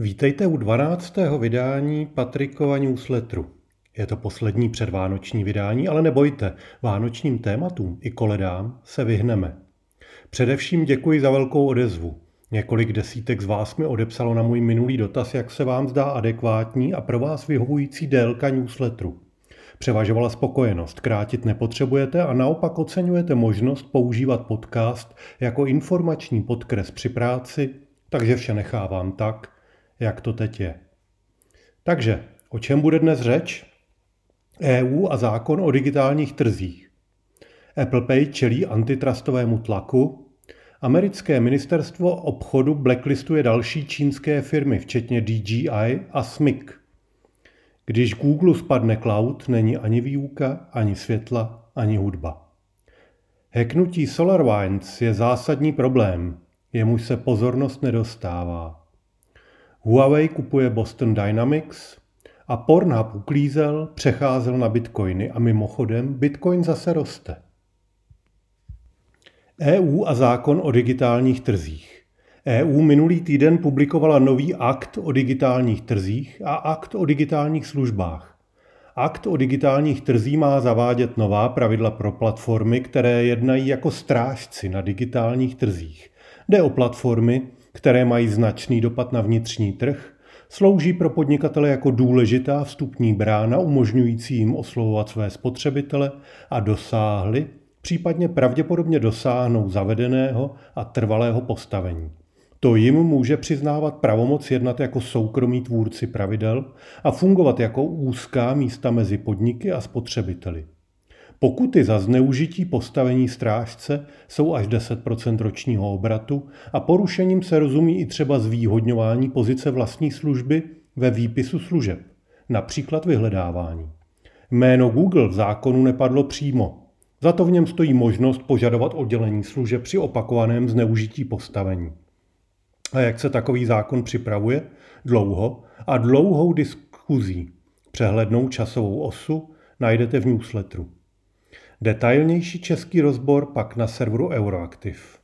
Vítejte u 12. vydání Patrikova newsletteru. Je to poslední předvánoční vydání, ale nebojte, vánočním tématům i koledám se vyhneme. Především děkuji za velkou odezvu. Několik desítek z vás mi odepsalo na můj minulý dotaz, jak se vám zdá adekvátní a pro vás vyhovující délka newsletteru. Převažovala spokojenost, krátit nepotřebujete a naopak oceňujete možnost používat podcast jako informační podkres při práci, takže vše nechávám tak, jak to teď je. Takže, o čem bude dnes řeč? EU a zákon o digitálních trzích. Apple Pay čelí antitrustovému tlaku. Americké ministerstvo obchodu blacklistuje další čínské firmy, včetně DJI a SMIC. Když Google spadne cloud, není ani výuka, ani světla, ani hudba. Heknutí SolarWinds je zásadní problém, jemuž se pozornost nedostává. Huawei kupuje Boston Dynamics a Pornhub uklízel, přecházel na bitcoiny a mimochodem bitcoin zase roste. EU a zákon o digitálních trzích. EU minulý týden publikovala nový akt o digitálních trzích a akt o digitálních službách. Akt o digitálních trzích má zavádět nová pravidla pro platformy, které jednají jako strážci na digitálních trzích. Jde o platformy, které mají značný dopad na vnitřní trh, slouží pro podnikatele jako důležitá vstupní brána umožňující jim oslovovat své spotřebitele a dosáhli, případně pravděpodobně dosáhnou zavedeného a trvalého postavení. To jim může přiznávat pravomoc jednat jako soukromí tvůrci pravidel a fungovat jako úzká místa mezi podniky a spotřebiteli. Pokuty za zneužití postavení strážce jsou až 10% ročního obratu a porušením se rozumí i třeba zvýhodňování pozice vlastní služby ve výpisu služeb, například vyhledávání. Jméno Google v zákonu nepadlo přímo. Za to v něm stojí možnost požadovat oddělení služeb při opakovaném zneužití postavení. A jak se takový zákon připravuje? Dlouho a dlouhou diskuzí. Přehlednou časovou osu najdete v newsletteru. Detailnější český rozbor pak na serveru Euroactiv.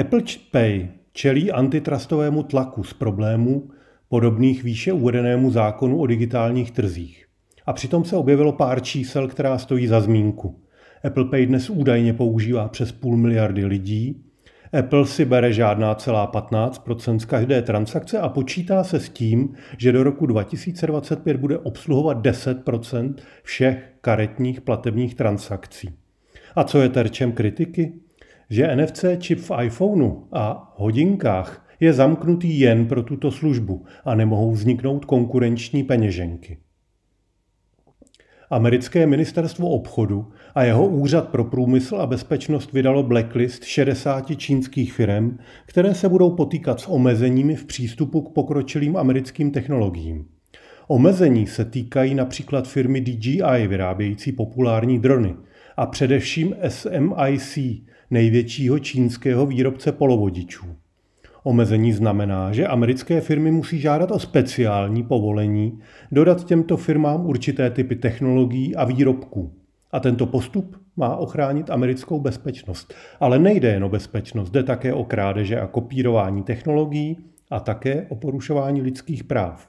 Apple Pay čelí antitrustovému tlaku z problémů podobných výše uvedenému zákonu o digitálních trzích. A přitom se objevilo pár čísel, která stojí za zmínku. Apple Pay dnes údajně používá přes půl miliardy lidí, Apple si bere žádná celá 15 z každé transakce a počítá se s tím, že do roku 2025 bude obsluhovat 10% všech karetních platebních transakcí. A co je terčem kritiky? Že NFC čip v iPhoneu a hodinkách je zamknutý jen pro tuto službu a nemohou vzniknout konkurenční peněženky. Americké ministerstvo obchodu a jeho úřad pro průmysl a bezpečnost vydalo blacklist 60 čínských firm, které se budou potýkat s omezeními v přístupu k pokročilým americkým technologiím. Omezení se týkají například firmy DJI vyrábějící populární drony a především SMIC, největšího čínského výrobce polovodičů. Omezení znamená, že americké firmy musí žádat o speciální povolení dodat těmto firmám určité typy technologií a výrobků. A tento postup má ochránit americkou bezpečnost. Ale nejde jen o bezpečnost, jde také o krádeže a kopírování technologií a také o porušování lidských práv.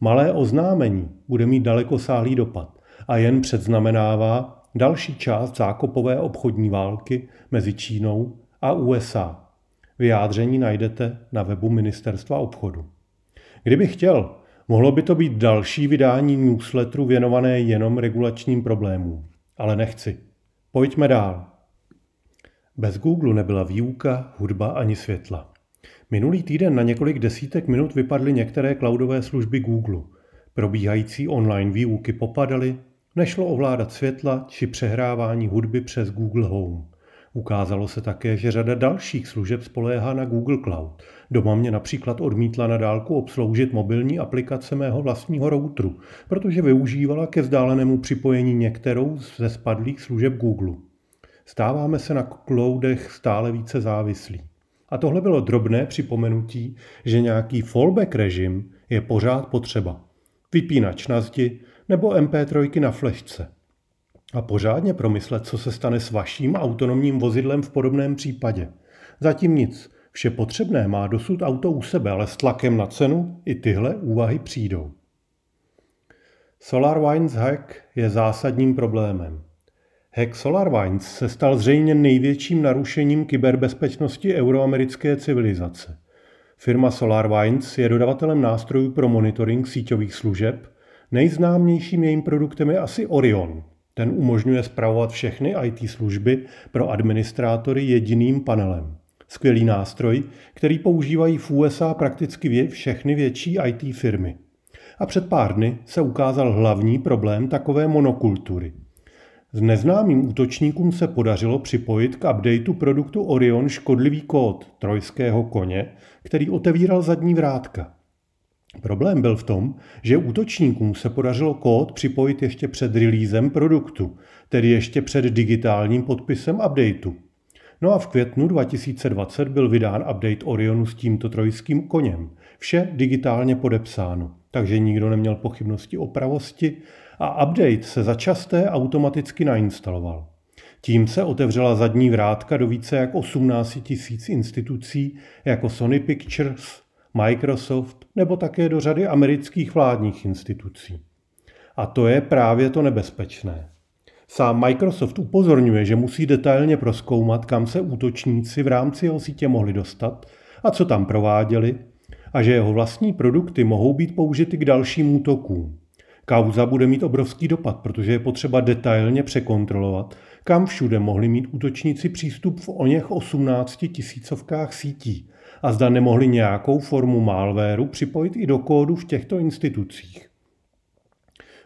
Malé oznámení bude mít dalekosáhlý dopad a jen předznamenává další část zákopové obchodní války mezi Čínou a USA. Vyjádření najdete na webu Ministerstva obchodu. Kdyby chtěl, mohlo by to být další vydání newsletteru věnované jenom regulačním problémům. Ale nechci. Pojďme dál. Bez Google nebyla výuka, hudba ani světla. Minulý týden na několik desítek minut vypadly některé cloudové služby Google. Probíhající online výuky popadaly, nešlo ovládat světla či přehrávání hudby přes Google Home. Ukázalo se také, že řada dalších služeb spoléhá na Google Cloud. Doma mě například odmítla na dálku obsloužit mobilní aplikace mého vlastního routeru, protože využívala ke vzdálenému připojení některou ze spadlých služeb Google. Stáváme se na cloudech stále více závislí. A tohle bylo drobné připomenutí, že nějaký fallback režim je pořád potřeba. Vypínač na zdi nebo MP3 na flešce a pořádně promyslet, co se stane s vaším autonomním vozidlem v podobném případě. Zatím nic. Vše potřebné má dosud auto u sebe, ale s tlakem na cenu i tyhle úvahy přijdou. SolarWinds hack je zásadním problémem. Hack SolarWinds se stal zřejmě největším narušením kyberbezpečnosti euroamerické civilizace. Firma SolarWinds je dodavatelem nástrojů pro monitoring síťových služeb. Nejznámějším jejím produktem je asi Orion. Ten umožňuje spravovat všechny IT služby pro administrátory jediným panelem. Skvělý nástroj, který používají v USA prakticky všechny větší IT firmy. A před pár dny se ukázal hlavní problém takové monokultury. S neznámým útočníkům se podařilo připojit k updateu produktu Orion škodlivý kód trojského koně, který otevíral zadní vrátka. Problém byl v tom, že útočníkům se podařilo kód připojit ještě před releasem produktu, tedy ještě před digitálním podpisem updateu. No a v květnu 2020 byl vydán update Orionu s tímto trojským koněm. Vše digitálně podepsáno, takže nikdo neměl pochybnosti o pravosti a update se začasté automaticky nainstaloval. Tím se otevřela zadní vrátka do více jak 18 tisíc institucí jako Sony Pictures, Microsoft nebo také do řady amerických vládních institucí. A to je právě to nebezpečné. Sám Microsoft upozorňuje, že musí detailně proskoumat, kam se útočníci v rámci jeho sítě mohli dostat a co tam prováděli, a že jeho vlastní produkty mohou být použity k dalším útokům. Kauza bude mít obrovský dopad, protože je potřeba detailně překontrolovat, kam všude mohli mít útočníci přístup v oněch 18 tisícovkách sítí a zda nemohli nějakou formu malwareu připojit i do kódu v těchto institucích.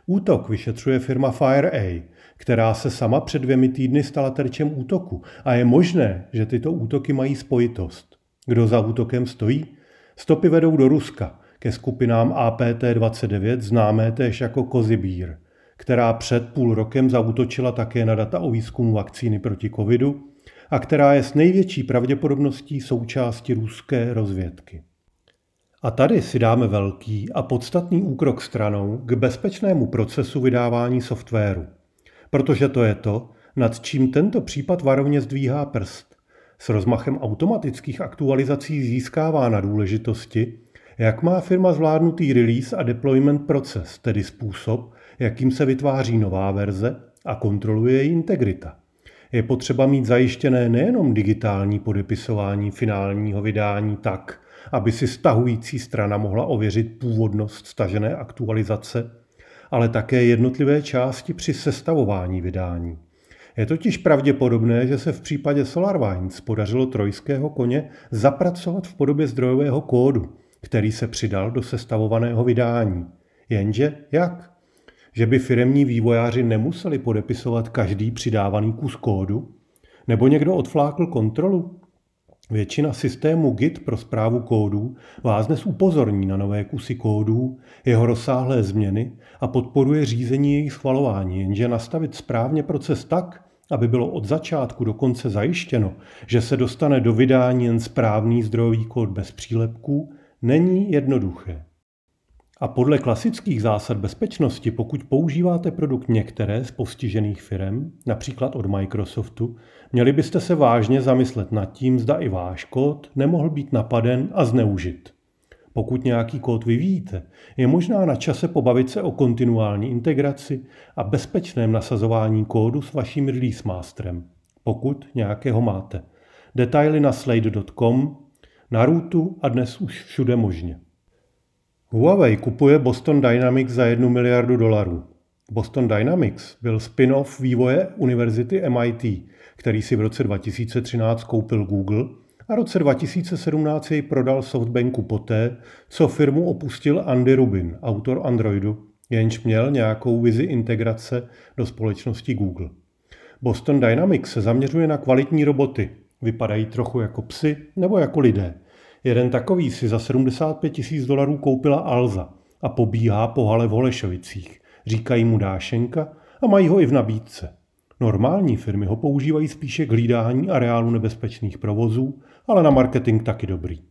Útok vyšetřuje firma FireA, která se sama před dvěmi týdny stala terčem útoku a je možné, že tyto útoky mají spojitost. Kdo za útokem stojí? Stopy vedou do Ruska, ke skupinám APT-29, známé též jako Kozibír, která před půl rokem zautočila také na data o výzkumu vakcíny proti covidu a která je s největší pravděpodobností součástí ruské rozvědky. A tady si dáme velký a podstatný úkrok stranou k bezpečnému procesu vydávání softwaru. Protože to je to, nad čím tento případ varovně zdvíhá prst. S rozmachem automatických aktualizací získává na důležitosti jak má firma zvládnutý release a deployment proces, tedy způsob, jakým se vytváří nová verze a kontroluje její integrita? Je potřeba mít zajištěné nejenom digitální podepisování finálního vydání tak, aby si stahující strana mohla ověřit původnost stažené aktualizace, ale také jednotlivé části při sestavování vydání. Je totiž pravděpodobné, že se v případě SolarWinds podařilo trojského koně zapracovat v podobě zdrojového kódu, který se přidal do sestavovaného vydání. Jenže jak? Že by firemní vývojáři nemuseli podepisovat každý přidávaný kus kódu? Nebo někdo odflákl kontrolu? Většina systému Git pro zprávu kódů vás dnes upozorní na nové kusy kódů, jeho rozsáhlé změny a podporuje řízení jejich schvalování, jenže nastavit správně proces tak, aby bylo od začátku do konce zajištěno, že se dostane do vydání jen správný zdrojový kód bez přílepků, není jednoduché. A podle klasických zásad bezpečnosti, pokud používáte produkt některé z postižených firm, například od Microsoftu, měli byste se vážně zamyslet nad tím, zda i váš kód nemohl být napaden a zneužit. Pokud nějaký kód vyvíjíte, je možná na čase pobavit se o kontinuální integraci a bezpečném nasazování kódu s vaším release masterem, pokud nějakého máte. Detaily na slade.com na růtu a dnes už všude možně. Huawei kupuje Boston Dynamics za 1 miliardu dolarů. Boston Dynamics byl spin-off vývoje univerzity MIT, který si v roce 2013 koupil Google a roce 2017 jej prodal Softbanku poté, co firmu opustil Andy Rubin, autor Androidu, jenž měl nějakou vizi integrace do společnosti Google. Boston Dynamics se zaměřuje na kvalitní roboty, Vypadají trochu jako psy nebo jako lidé. Jeden takový si za 75 tisíc dolarů koupila Alza a pobíhá po hale v Holešovicích. Říkají mu Dášenka a mají ho i v nabídce. Normální firmy ho používají spíše k hlídání areálu nebezpečných provozů, ale na marketing taky dobrý.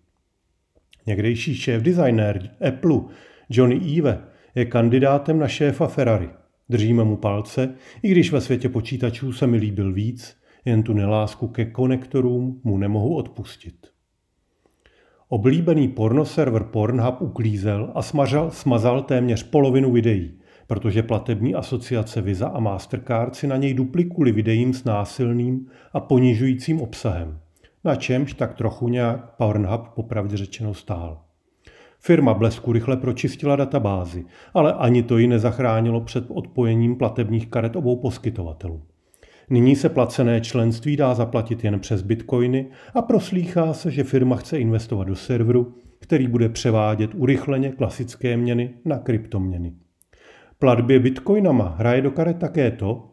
Někdejší šéf designér Apple Johnny Ive je kandidátem na šéfa Ferrari. Držíme mu palce, i když ve světě počítačů se mi líbil víc, jen tu nelásku ke konektorům mu nemohu odpustit. Oblíbený pornoserver Pornhub uklízel a smažal, smazal téměř polovinu videí, protože platební asociace Visa a Mastercard si na něj duplikuli videím s násilným a ponižujícím obsahem, na čemž tak trochu nějak Pornhub popravdě řečeno stál. Firma Blesku rychle pročistila databázi, ale ani to ji nezachránilo před odpojením platebních karet obou poskytovatelů. Nyní se placené členství dá zaplatit jen přes bitcoiny a proslýchá se, že firma chce investovat do serveru, který bude převádět urychleně klasické měny na kryptoměny. Platbě bitcoinama hraje do karet také to,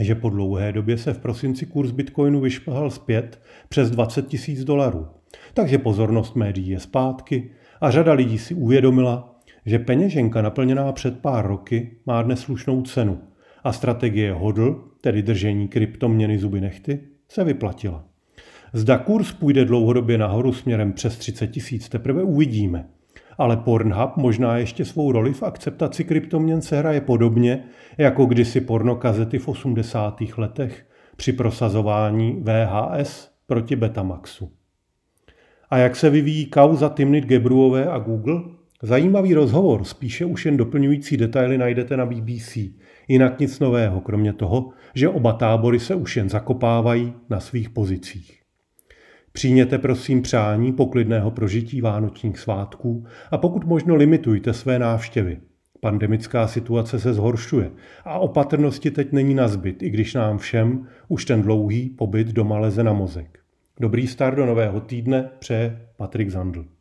že po dlouhé době se v prosinci kurz bitcoinu vyšplhal zpět přes 20 tisíc dolarů. Takže pozornost médií je zpátky a řada lidí si uvědomila, že peněženka naplněná před pár roky má dnes slušnou cenu a strategie hodl, tedy držení kryptoměny zuby nechty, se vyplatila. Zda kurz půjde dlouhodobě nahoru směrem přes 30 tisíc, teprve uvidíme. Ale Pornhub možná ještě svou roli v akceptaci kryptoměn se hraje podobně, jako kdysi pornokazety v 80. letech při prosazování VHS proti Betamaxu. A jak se vyvíjí kauza Timnit Gebruové a Google? Zajímavý rozhovor, spíše už jen doplňující detaily najdete na BBC. Jinak nic nového, kromě toho, že oba tábory se už jen zakopávají na svých pozicích. Přijměte prosím přání poklidného prožití vánočních svátků a pokud možno limitujte své návštěvy. Pandemická situace se zhoršuje a opatrnosti teď není na zbyt, i když nám všem už ten dlouhý pobyt doma leze na mozek. Dobrý start do nového týdne přeje Patrik Zandl.